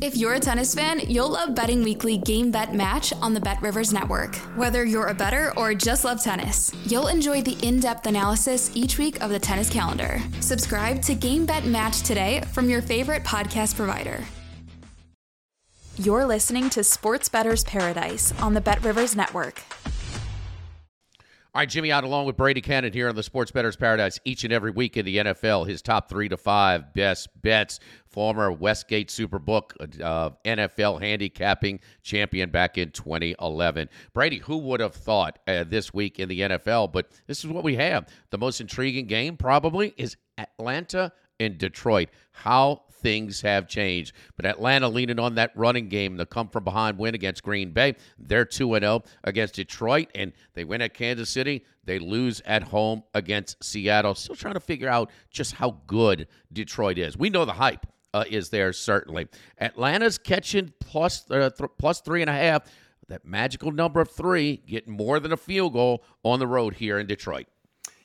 If you're a tennis fan, you'll love Betting Weekly Game Bet Match on the Bet Rivers Network. Whether you're a bettor or just love tennis, you'll enjoy the in depth analysis each week of the tennis calendar. Subscribe to Game Bet Match today from your favorite podcast provider. You're listening to Sports Bettor's Paradise on the Bet Rivers Network. All right, Jimmy Ott along with Brady Kannon here on the Sports Bettor's Paradise each and every week in the NFL. His top three to five best bets. Former Westgate Superbook uh, NFL handicapping champion back in 2011. Brady, who would have thought uh, this week in the NFL? But this is what we have. The most intriguing game probably is Atlanta and Detroit. How things have changed. But Atlanta leaning on that running game, the come from behind win against Green Bay. They're 2 0 against Detroit, and they win at Kansas City. They lose at home against Seattle. Still trying to figure out just how good Detroit is. We know the hype. Uh, is there certainly Atlanta's catching plus, uh, th- plus three and a half that magical number of three getting more than a field goal on the road here in Detroit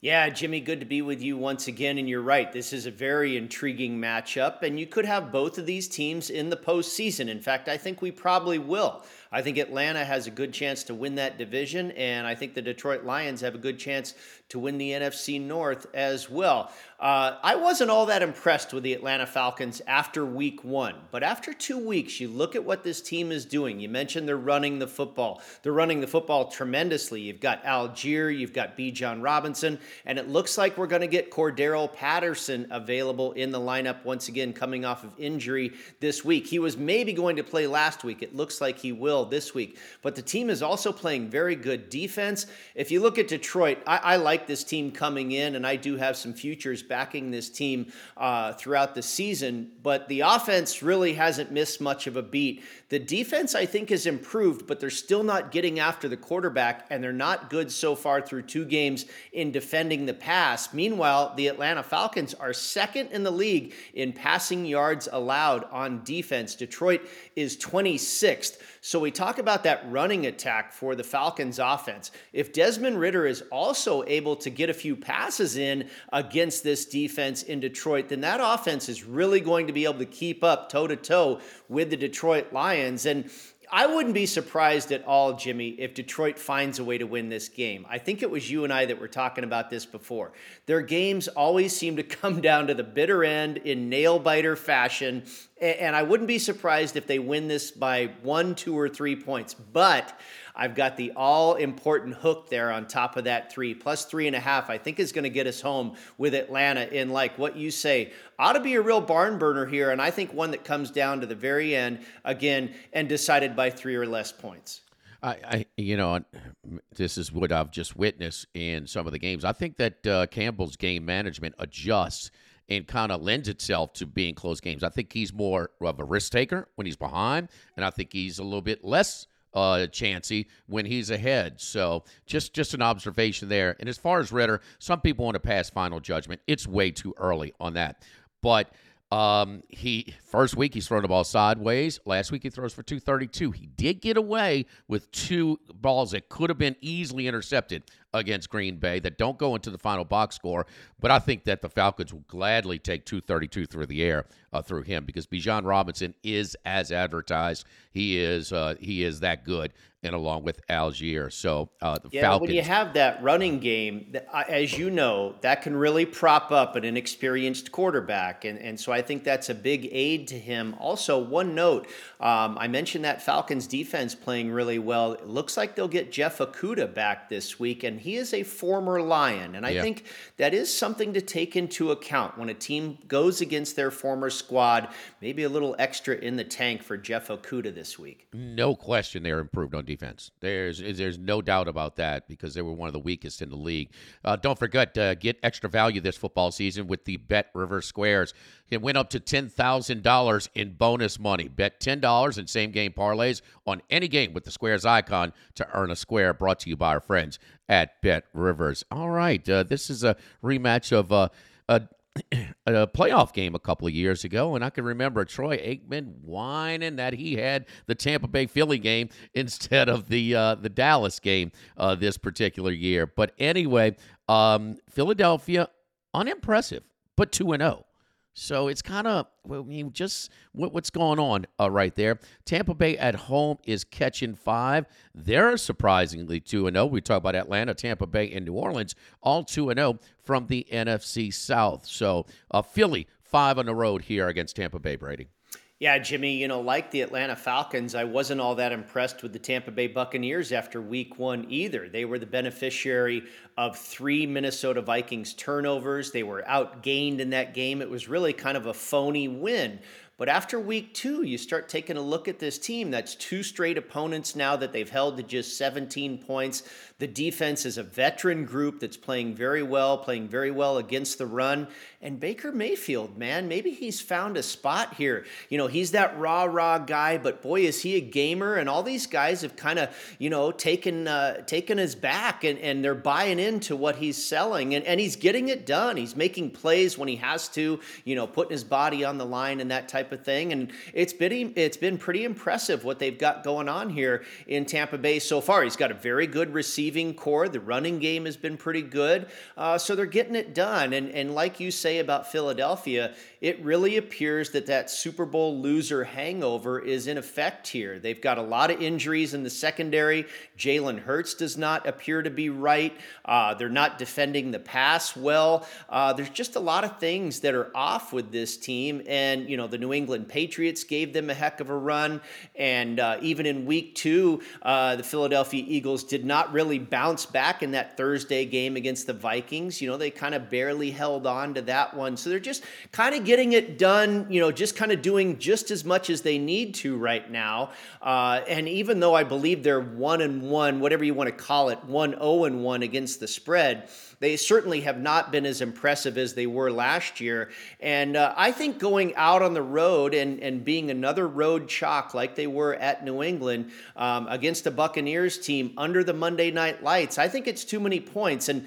yeah, Jimmy, good to be with you once again. And you're right, this is a very intriguing matchup, and you could have both of these teams in the postseason. In fact, I think we probably will. I think Atlanta has a good chance to win that division, and I think the Detroit Lions have a good chance to win the NFC North as well. Uh, I wasn't all that impressed with the Atlanta Falcons after week one, but after two weeks, you look at what this team is doing. You mentioned they're running the football. They're running the football tremendously. You've got Allgeier, you've got Bijan Robinson, and it looks like we're going to get Cordarrelle Patterson available in the lineup once again, coming off of injury this week. He was maybe going to play last week. It looks like he will this week. But the team is also playing very good defense. If you look at Detroit, I, I like this team coming in, and I do have some futures backing this team uh, throughout the season. But the offense really hasn't missed much of a beat. The defense, I think, has improved, but they're still not getting after the quarterback, and they're not good so far through two games in defending the pass. Meanwhile, the Atlanta Falcons are second in the league in passing yards allowed on defense. Detroit is 26th. So we talk about that running attack for the Falcons offense. If Desmond Ridder is also able to get a few passes in against this defense in Detroit, then that offense is really going to be able to keep up toe to toe with the Detroit Lions. And I wouldn't be surprised at all, Jimmy, if Detroit finds a way to win this game. I think it was you and I that were talking about this before. Their games always seem to come down to the bitter end in nail biter fashion. And I wouldn't be surprised if they win this by one, two, or three points. But I've got the all important hook there on top of that three, plus three and a half, I think is going to get us home with Atlanta in like what you say ought to be a real barn burner here. And I think one that comes down to the very end again and decided by three or less points. I, I, you know, this is what I've just witnessed in some of the games. I think that uh, Campbell's game management adjusts and kind of lends itself to being close games. I think he's more of a risk taker when he's behind, and I think he's a little bit less uh, chancy when he's ahead. So just just an observation there. And as far as Ridder, some people want to pass final judgment. It's way too early on that. But um, he first week he's thrown the ball sideways. Last week he throws for 232. He did get away with two balls that could have been easily intercepted against Green Bay that don't go into the final box score. But I think that the Falcons will gladly take 232 through the air uh, through him because Bijan Robinson is as advertised. He is uh, he is that good, and along with Allgeier. So uh, the yeah, Falcons. when you have that running game, as you know, that can really prop up an inexperienced quarterback, and and so I think that's a big aid to him. Also, one note: um, I mentioned that Falcons defense playing really well. It looks like they'll get Jeff Okudah back this week, and he is a former Lion, and I yeah. think that is something to take into account when a team goes against their former squad, maybe a little extra in the tank for Jeff Okudah this week. No question, they're improved on defense. There's there's no doubt about that because they were one of the weakest in the league. Uh, don't forget, uh, get extra value this football season with the Bet River Squares. It went up to $10,000 in bonus money. Bet $10 in same game parlays on any game with the Squares icon to earn a square. Brought to you by our friends at Bet Rivers. All right, uh, this is a rematch of uh, a, a playoff game a couple of years ago, and I can remember Troy Aikman whining that he had the Tampa Bay Philly game instead of the uh, the Dallas game uh, this particular year. But anyway, um, Philadelphia unimpressive, but two and zero. So it's kind of, I mean, just what, what's going on uh, right there. Tampa Bay at home is catching five. They're surprisingly 2 0. We talk about Atlanta, Tampa Bay, and New Orleans, all 2 0 from the NFC South. So uh, Philly, five on the road here against Tampa Bay, Brady. Yeah, Jimmy, you know, like the Atlanta Falcons, I wasn't all that impressed with the Tampa Bay Buccaneers after week one either. They were the beneficiary of three Minnesota Vikings turnovers. They were outgained in that game. It was really kind of a phony win. But after week two, you start taking a look at this team. That's two straight opponents now that they've held to just 17 points. The defense is a veteran group that's playing very well, playing very well against the run. And Baker Mayfield, man, maybe he's found a spot here. You know, he's that rah rah guy, but boy, is he a gamer. And all these guys have kind of, you know, taken uh, taken his back and, and they're buying into what he's selling. And, and he's getting it done. He's making plays when he has to, you know, putting his body on the line and that type of thing. And it's been it's been pretty impressive what they've got going on here in Tampa Bay so far. He's got a very good receiver receiving core. The running game has been pretty good. Uh, so they're getting it done. And, and like you say about Philadelphia, it really appears that that Super Bowl loser hangover is in effect here. They've got a lot of injuries in the secondary. Jalen Hurts does not appear to be right. Uh, they're not defending the pass well. Uh, there's just a lot of things that are off with this team. And, you know, the New England Patriots gave them a heck of a run. And uh, even in week two, uh, the Philadelphia Eagles did not really bounce back in that Thursday game against the Vikings. You know, they kind of barely held on to that one. So they're just kind of getting it done, you know, just kind of doing just as much as they need to right now. Uh, and even though I believe they're one and one, whatever you want to call it, one zero oh and one against the spread, they certainly have not been as impressive as they were last year. And uh, I think going out on the road and, and being another road chalk like they were at New England um, against the Buccaneers team under the Monday night lights, I think it's too many points. And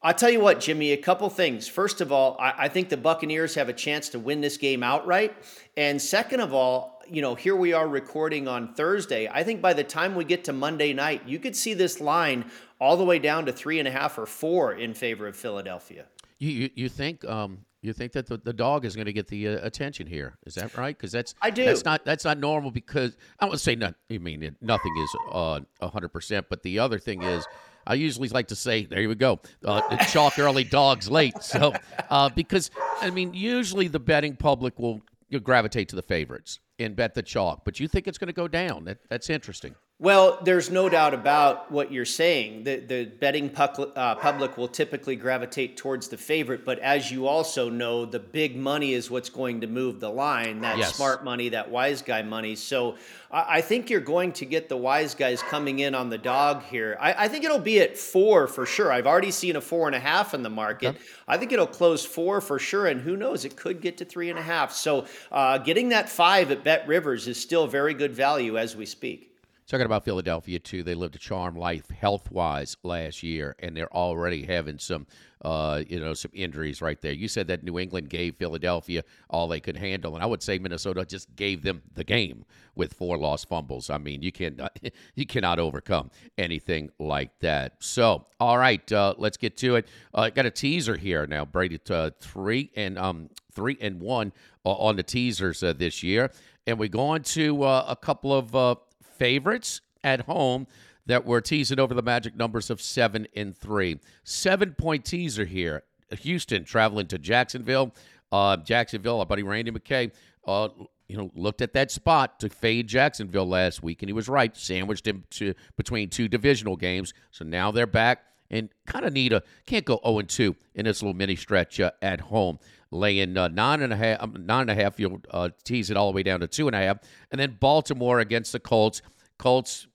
I'll tell you what, Jimmy, a couple things. First of all, I, I, think the Buccaneers have a chance to win this game outright. And second of all, you know, here we are recording on Thursday. I think by the time we get to Monday night, you could see this line all the way down to three and a half or four in favor of Philadelphia. You you, you think um, you think that the, the dog is going to get the uh, attention here? Is that right? Because that's I do. That's not that's not normal. Because I would say not. I mean, nothing is uh, hundred percent. But the other thing is I usually like to say, there you go, uh, chalk early, dogs late. So, uh, because, I mean, usually the betting public will gravitate to the favorites and bet the chalk, but you think it's going to go down. That, that's interesting. Well, there's no doubt about what you're saying. The, the betting uh, public will typically gravitate towards the favorite, but as you also know, the big money is what's going to move the line that yes. smart money, that wise guy money. So I think you're going to get the wise guys coming in on the dog here. I, I think it'll be at four for sure. I've already seen a four and a half in the market. Okay. I think it'll close four for sure, and who knows, it could get to three and a half. So uh, getting that five at Bet Rivers is still very good value as we speak. Talking about Philadelphia too, they lived a charmed life health wise last year, and they're already having some, uh, you know, some injuries right there. You said that New England gave Philadelphia all they could handle, and I would say Minnesota just gave them the game with four lost fumbles. I mean, you can you cannot overcome anything like that. So, all right, uh, let's get to it. I uh, got a teaser here now, Brady. Uh, three and um three and one on the teasers uh, this year, and we go on to uh, a couple of favorites at home that were teasing over the magic numbers of seven and three. Seven point teaser here. Houston traveling to Jacksonville. Uh, Jacksonville, our buddy Randy McKay, uh, you know, looked at that spot to fade Jacksonville last week, and he was right. Sandwiched him to between two divisional games. So now they're back and kind of need a can't go 0 and 2 in this little mini stretch uh, at home. Laying uh, nine and a half, um, nine and a half. You'll uh, tease it all the way down to two and a half, and then Baltimore against the Colts. Colts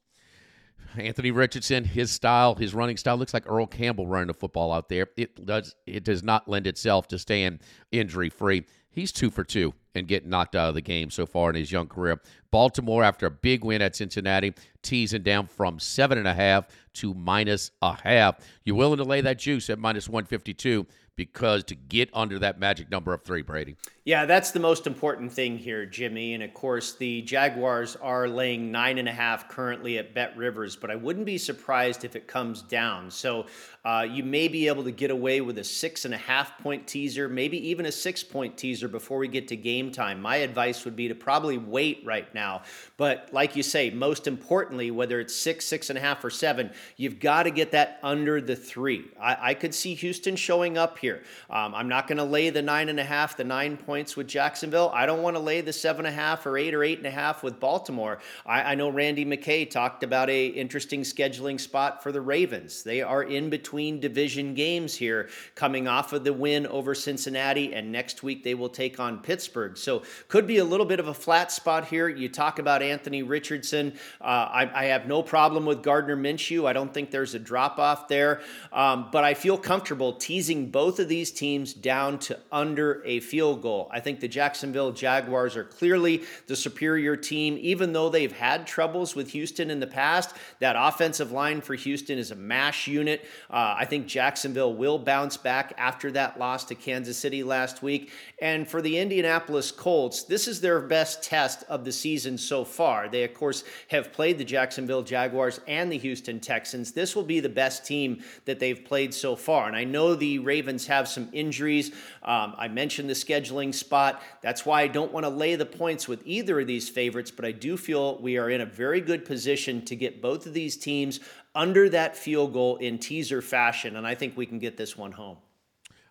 Anthony Richardson, his style, his running style looks like Earl Campbell running the football out there. It does it does not lend itself to staying injury free. He's two for two and getting knocked out of the game so far in his young career. Baltimore, after a big win at Cincinnati, teasing down from seven and a half to minus a half. You're willing to lay that juice at minus 152? because to get under that magic number of three, Brady. Yeah, that's the most important thing here, Jimmy. And of course, the Jaguars are laying nine and a half currently at Bet Rivers, but I wouldn't be surprised if it comes down. So uh, you may be able to get away with a six and a half point teaser, maybe even a six point teaser before we get to game time. My advice would be to probably wait right now. But like you say, most importantly, whether it's six, six and a half, or seven, you've got to get that under the three. I, I could see Houston showing up here. Um, I'm not going to lay the nine and a half, the nine points with Jacksonville. I don't want to lay the seven and a half or eight or eight and a half with Baltimore. I, I know Randy McKay talked about a interesting scheduling spot for the Ravens. They are in between division games here, coming off of the win over Cincinnati, and next week they will take on Pittsburgh. So could be a little bit of a flat spot here. You talk about Anthony Richardson. Uh, I, I, have no problem with Gardner Minshew. I don't think there's a drop off there, um, but I feel comfortable teasing both both of these teams down to under a field goal. I think the Jacksonville Jaguars are clearly the superior team, even though they've had troubles with Houston in the past. That offensive line for Houston is a mash unit. Uh, I think Jacksonville will bounce back after that loss to Kansas City last week. And for the Indianapolis Colts, this is their best test of the season so far. They, of course, have played the Jacksonville Jaguars and the Houston Texans. This will be the best team that they've played so far. And I know the Ravens have some injuries. Um, I mentioned the scheduling spot. That's why I don't want to lay the points with either of these favorites, but I do feel we are in a very good position to get both of these teams under that field goal in teaser fashion. And I think we can get this one home.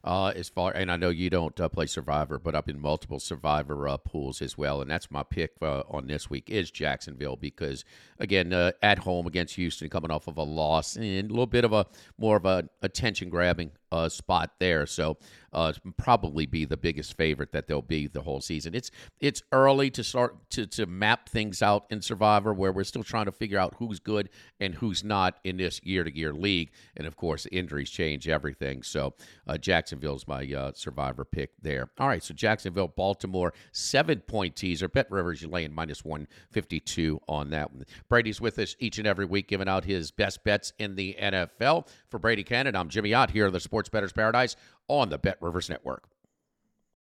Uh, as far and I know you don't uh, play Survivor, but I've been multiple Survivor uh, pools as well, and that's my pick uh, on this week is Jacksonville because again uh, at home against Houston, coming off of a loss and a little bit of a more of a attention grabbing uh, spot there. So uh, probably be the biggest favorite that they'll be the whole season. It's it's early to start to to map things out in Survivor, where we're still trying to figure out who's good and who's not in this year to year league. And of course, injuries change everything. So uh, Jacksonville's my uh, Survivor pick there. All right, so Jacksonville, Baltimore, seven point teaser. Bet Rivers, you're laying minus one fifty two on that one. Brady's with us each and every week, giving out his best bets in the NFL. For Brady Kannon, I'm Jimmy Ott here on the Sports Sports Bettor's Paradise on the Bet Rivers Network.